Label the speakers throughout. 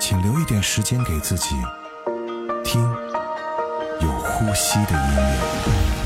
Speaker 1: 请留一点时间给自己，听有呼吸的音乐。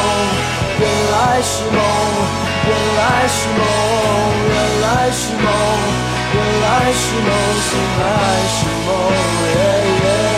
Speaker 1: 梦原来是梦原来是梦原来是梦原来是梦醒来是梦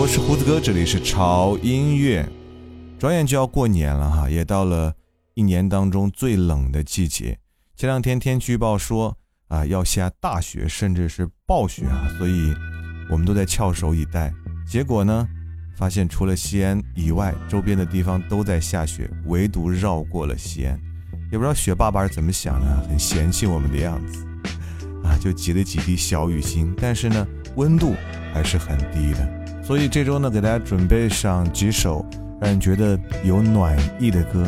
Speaker 2: 我是胡子哥
Speaker 1: 这里是潮音乐，转眼就要过年了哈，也到了一年当中最冷的季节。前两天天气预报说啊要下大雪，甚至是暴雪啊，所以我们都在翘首以待。结果呢，发现除了西安以外，周边的地方都在下雪，唯独绕过了西安。也不知道雪爸爸是怎么想的，很嫌弃我们的样子啊。
Speaker 2: 啊，就挤了几滴小雨星，但是呢，温度还是很低的。所以这周呢，给大家准备上几首让人觉得有暖意的歌，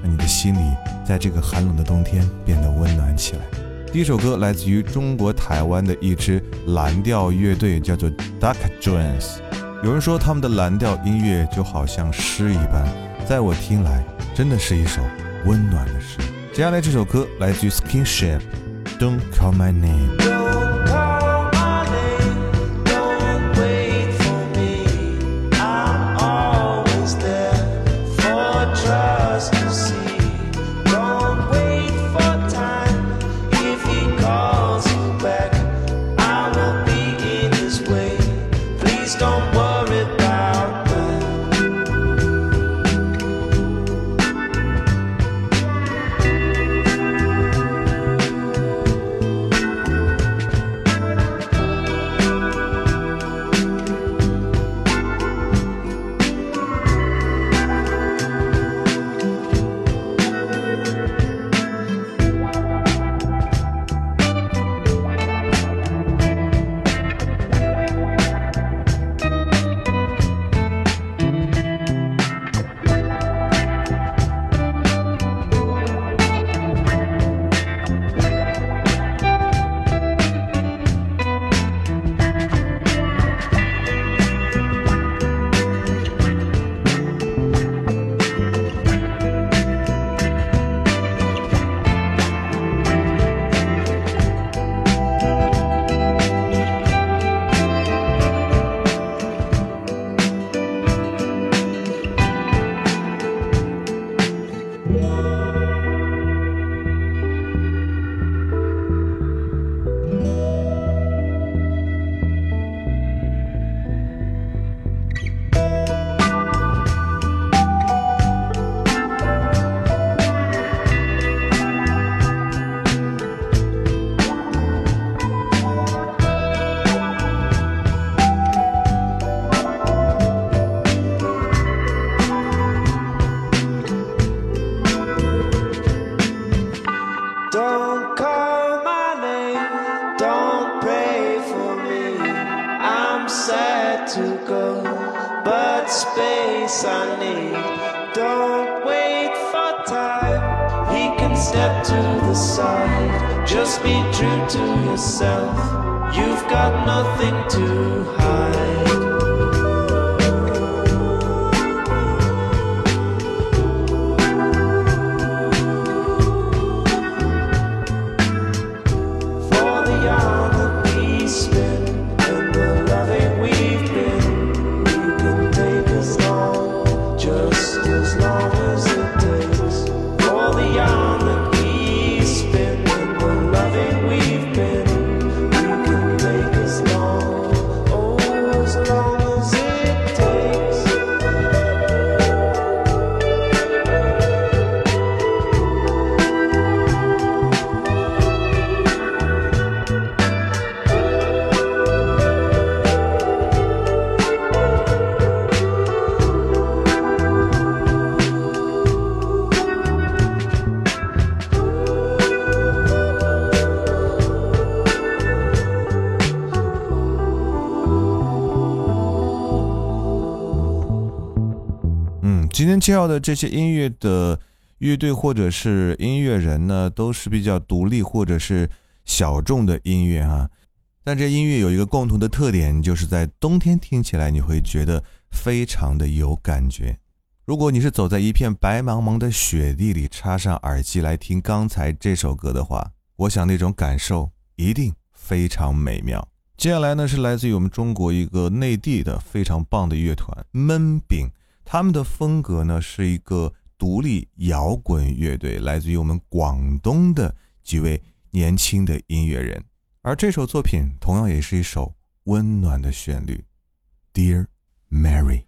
Speaker 2: 让你的心里在这个寒冷的冬天变得温暖起来。第一首歌来自于中国台湾的一支蓝调乐队，叫做 Duck Jones。有人说他们的蓝调音乐就好像诗一般，在我听来，真的是一首温暖的诗。接下来这首歌来自于 Skinship，Don't Call My Name。介绍的这些音乐的乐队或者是音乐人呢，都是比较独立或者是小众的音乐哈。但这音乐有一个共同的特点，就是在冬天听起来你会觉得非常的有感觉。如果你是走在一片白茫茫的雪地里，插上耳机来听刚才这首歌的话，我想那种感受一定非常美妙。接下来呢，是来自于我们中国一个内地的非常棒的乐团闷饼。他们的风格呢是一个独立摇滚乐队，来自于我们广东的几位年轻的音乐人，而这首作品同样也是一首温暖的旋律，《Dear Mary》。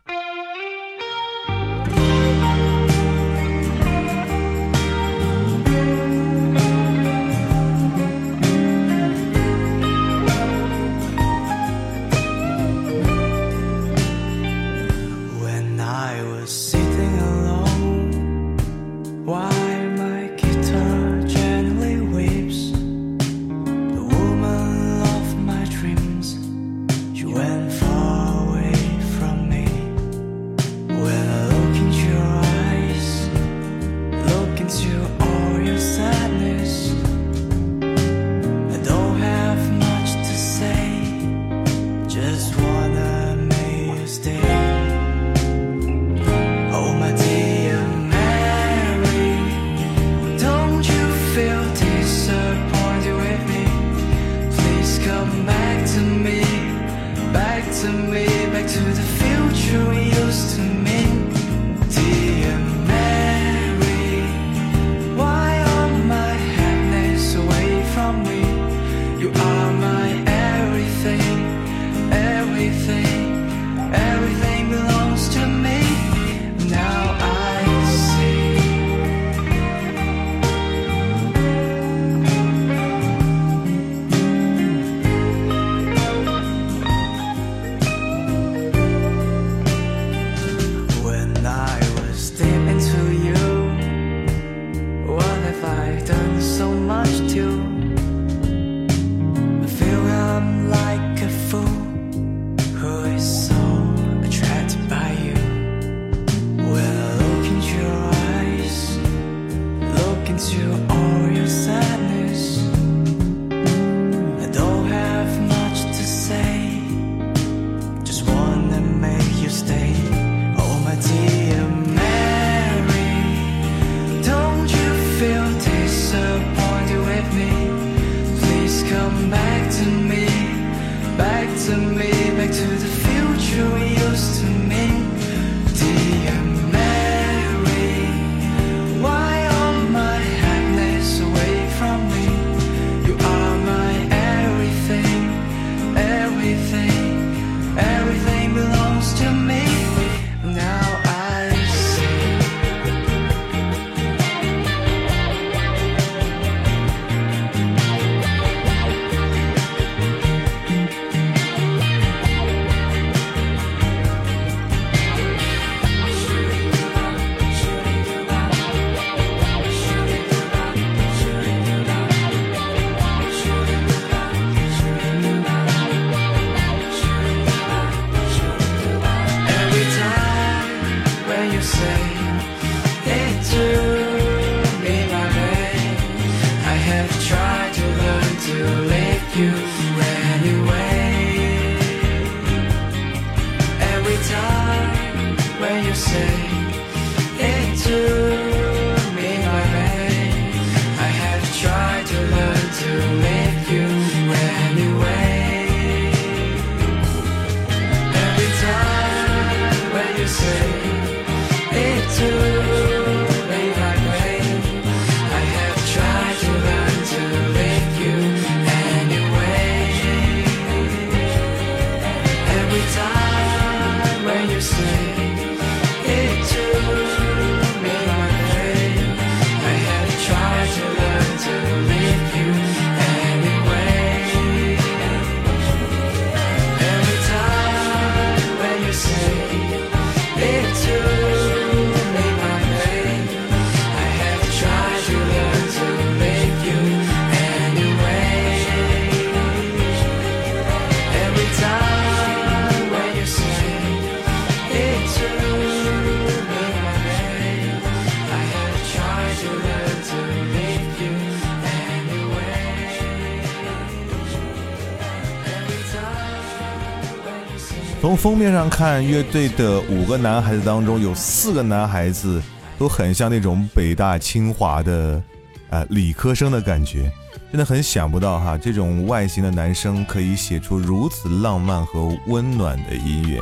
Speaker 2: 从封面上看，乐队的五个男孩子当中，有四个男孩子都很像那种北大清华的，呃，理科生的感觉，真的很想不到哈，这种外形的男生可以写出如此浪漫和温暖的音乐。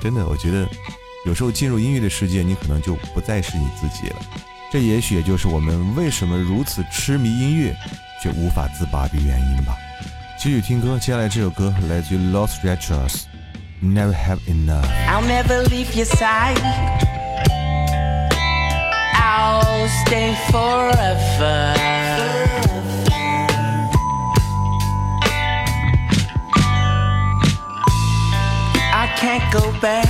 Speaker 2: 真的，我觉得有时候进入音乐的世界，你可能就不再是你自己了。这也许也就是我们为什么如此痴迷音乐，却无法自拔的原因吧。继续听歌，接下来这首歌来自于 Lost Retros。Never have enough.
Speaker 3: I'll never leave your side. I'll stay forever. I can't go back.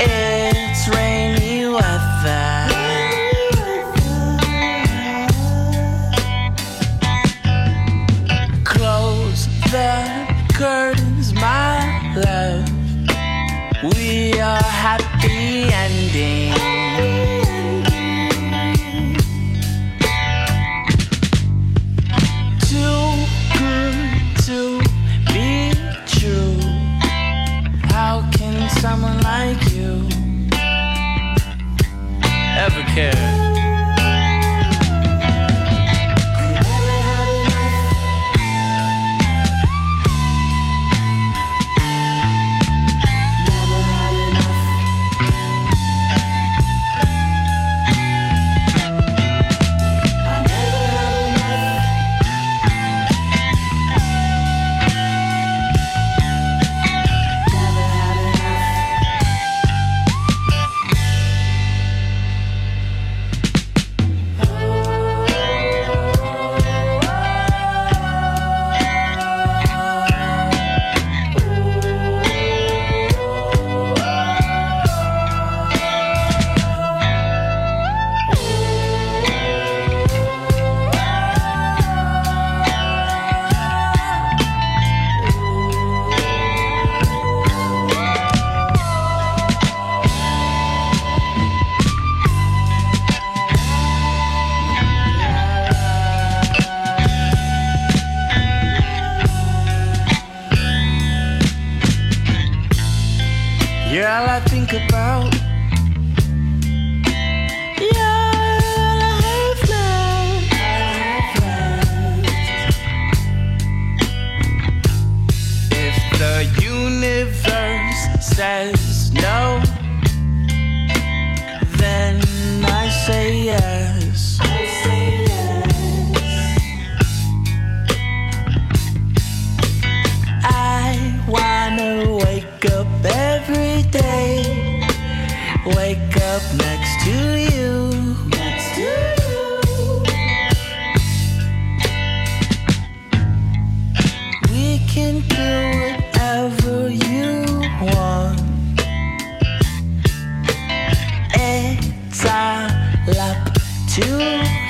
Speaker 3: It's rainy weather. We are happy ending. Too good to be true. How can someone like you ever care?
Speaker 1: To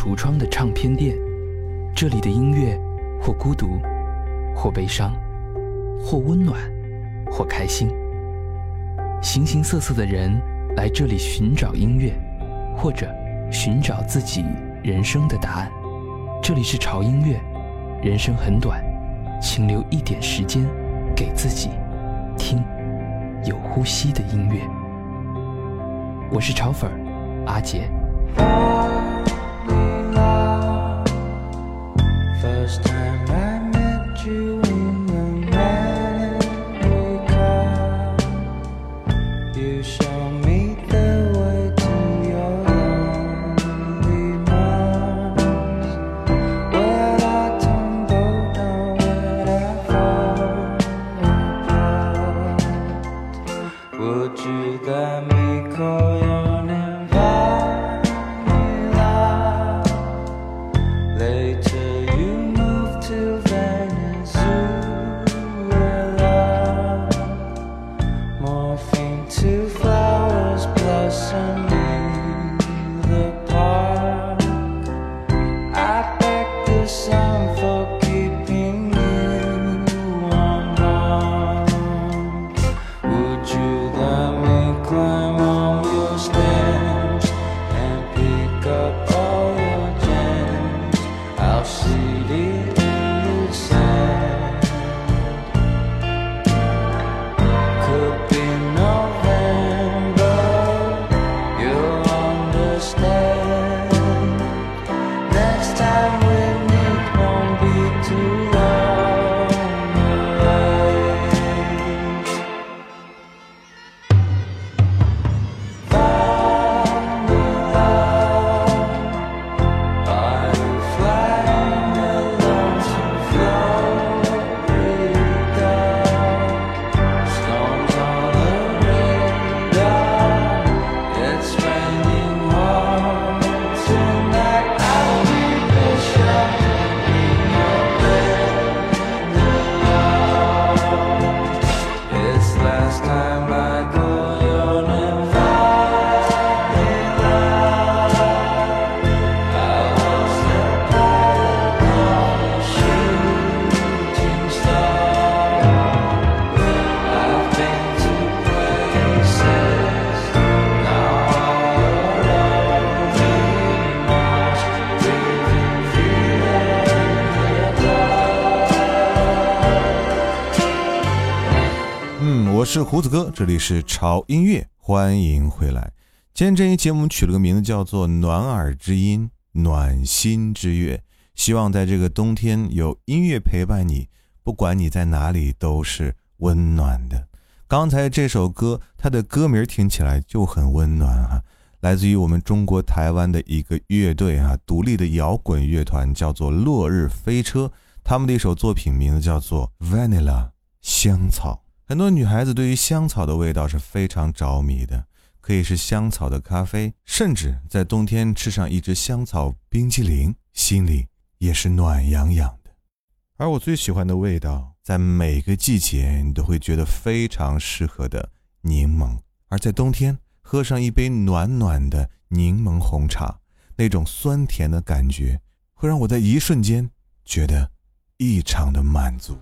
Speaker 4: 橱窗的唱片店，这里的音乐或孤独，或悲伤，或温暖，或开心。形形色色的人来这里寻找音乐，或者寻找自己人生的答案。这里是潮音乐，人生很短，请留一点时间给自己，听有呼吸的音乐。我是潮粉儿阿杰。
Speaker 1: First time see.
Speaker 2: 是胡子哥，这里是潮音乐，欢迎回来。今天这一节目取了个名字叫做《暖耳之音，暖心之乐》，希望在这个冬天有音乐陪伴你，不管你在哪里都是温暖的。刚才这首歌，它的歌名听起来就很温暖啊，来自于我们中国台湾的一个乐队啊，独立的摇滚乐团叫做落日飞车，他们的一首作品名字叫做《Vanilla》香草。很多女孩子对于香草的味道是非常着迷的，可以是香草的咖啡，甚至在冬天吃上一支香草冰淇淋，心里也是暖洋洋的。而我最喜欢的味道，在每个季节你都会觉得非常适合的柠檬，而在冬天喝上一杯暖暖的柠檬红茶，那种酸甜的感觉，会让我在一瞬间觉得异常的满足。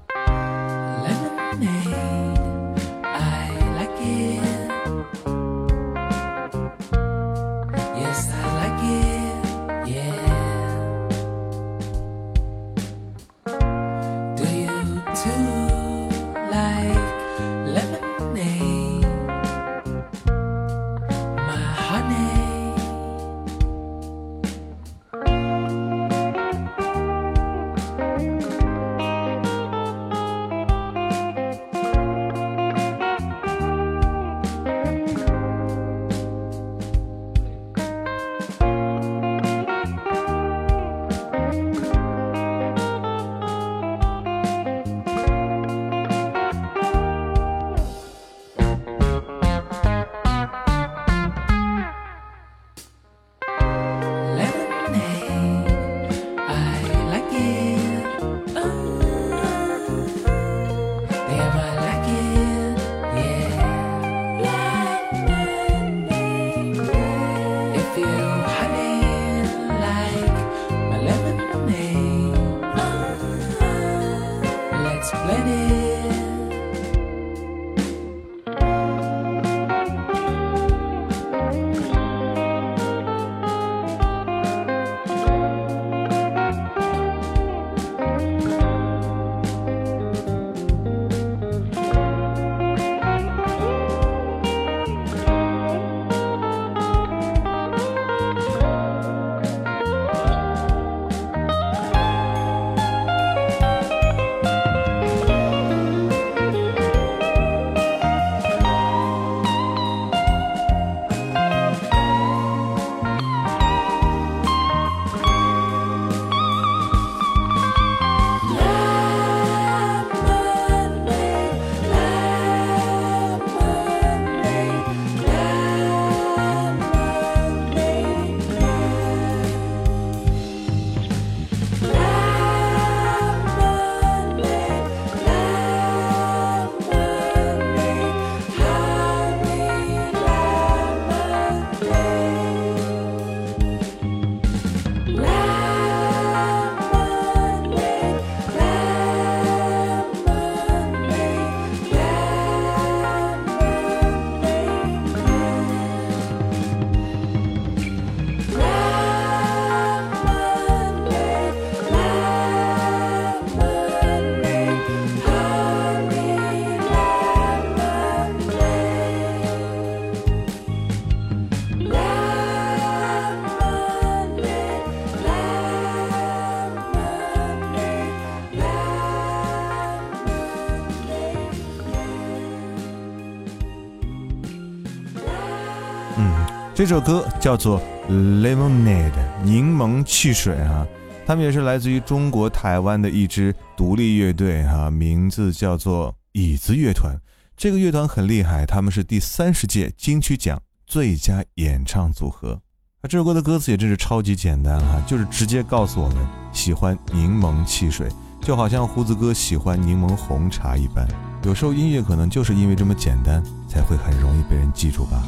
Speaker 2: 这首歌叫做《Lemonade》柠檬汽水啊，他们也是来自于中国台湾的一支独立乐队哈、名字叫做椅子乐团。这个乐团很厉害，他们是第三十届金曲奖最佳演唱组合。啊，这首歌的歌词也真是超级简单哈、就是直接告诉我们喜欢柠檬汽水，就好像胡子哥喜欢柠檬红茶一般。有时候音乐可能就是因为这么简单，才会很容易被人记住吧。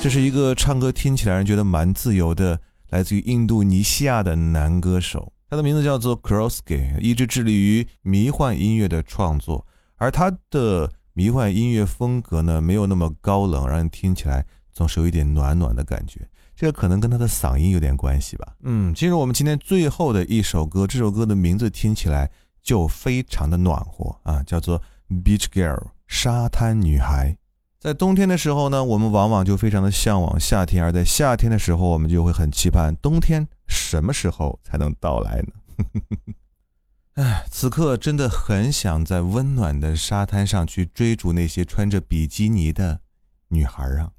Speaker 2: 这是一个唱歌听起来让人觉得蛮自由的，来自于印度尼西亚的男歌手，他的名字叫做 k r o s k y 一直致力于迷幻音乐的创作，而他的迷幻音乐风格呢，没有那么高冷，让人听起来总是有一点暖暖的感觉。这个可能跟他的嗓音有点关系吧。嗯，进入我们今天最后的一首歌，这首歌的名字听起来就非常的暖和啊，叫做 Beach Girl，沙滩女孩。在冬天的时候呢，我们往往就非常的向往夏天；而在夏天的时候，我们就会很期盼冬天什么时候才能到来呢？唉，此刻真的很想在温暖的沙滩上去追逐那些穿着比基尼的女孩啊！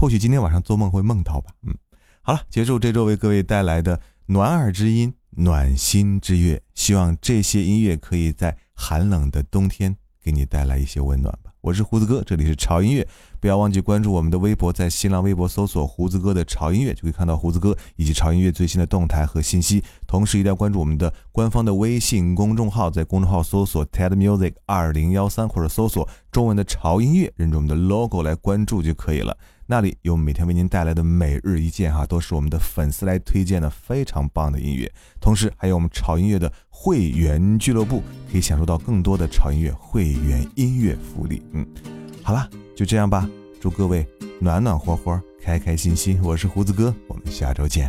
Speaker 2: 或许今天晚上做梦会梦到吧。嗯，好了，结束这周为各位带来的暖耳之音、暖心之乐，希望这些音乐可以在寒冷的冬天给你带来一些温暖吧。我是胡子哥，这里是潮音乐，不要忘记关注我们的微博，在新浪微博搜索“胡子哥的潮音乐”，就可以看到胡子哥以及潮音乐最新的动态和信息。同时，一定要关注我们的官方的微信公众号，在公众号搜索 “TED Music 二零幺三”或者搜索中文的潮音乐，认准我们的 logo 来关注就可以了。那里有每天为您带来的每日一见哈，都是我们的粉丝来推荐的非常棒的音乐。同时，还有我们潮音乐的会员俱乐部，可以享受到更多的潮音乐会员音乐福利。嗯，好了，就这样吧，祝各位暖暖和和，开开心心。我是胡子哥，我们下周见。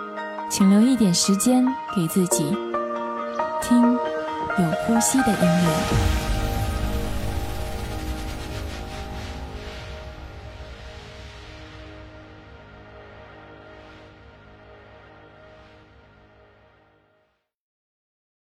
Speaker 5: 请留一点时间给自己，听有呼吸的音乐。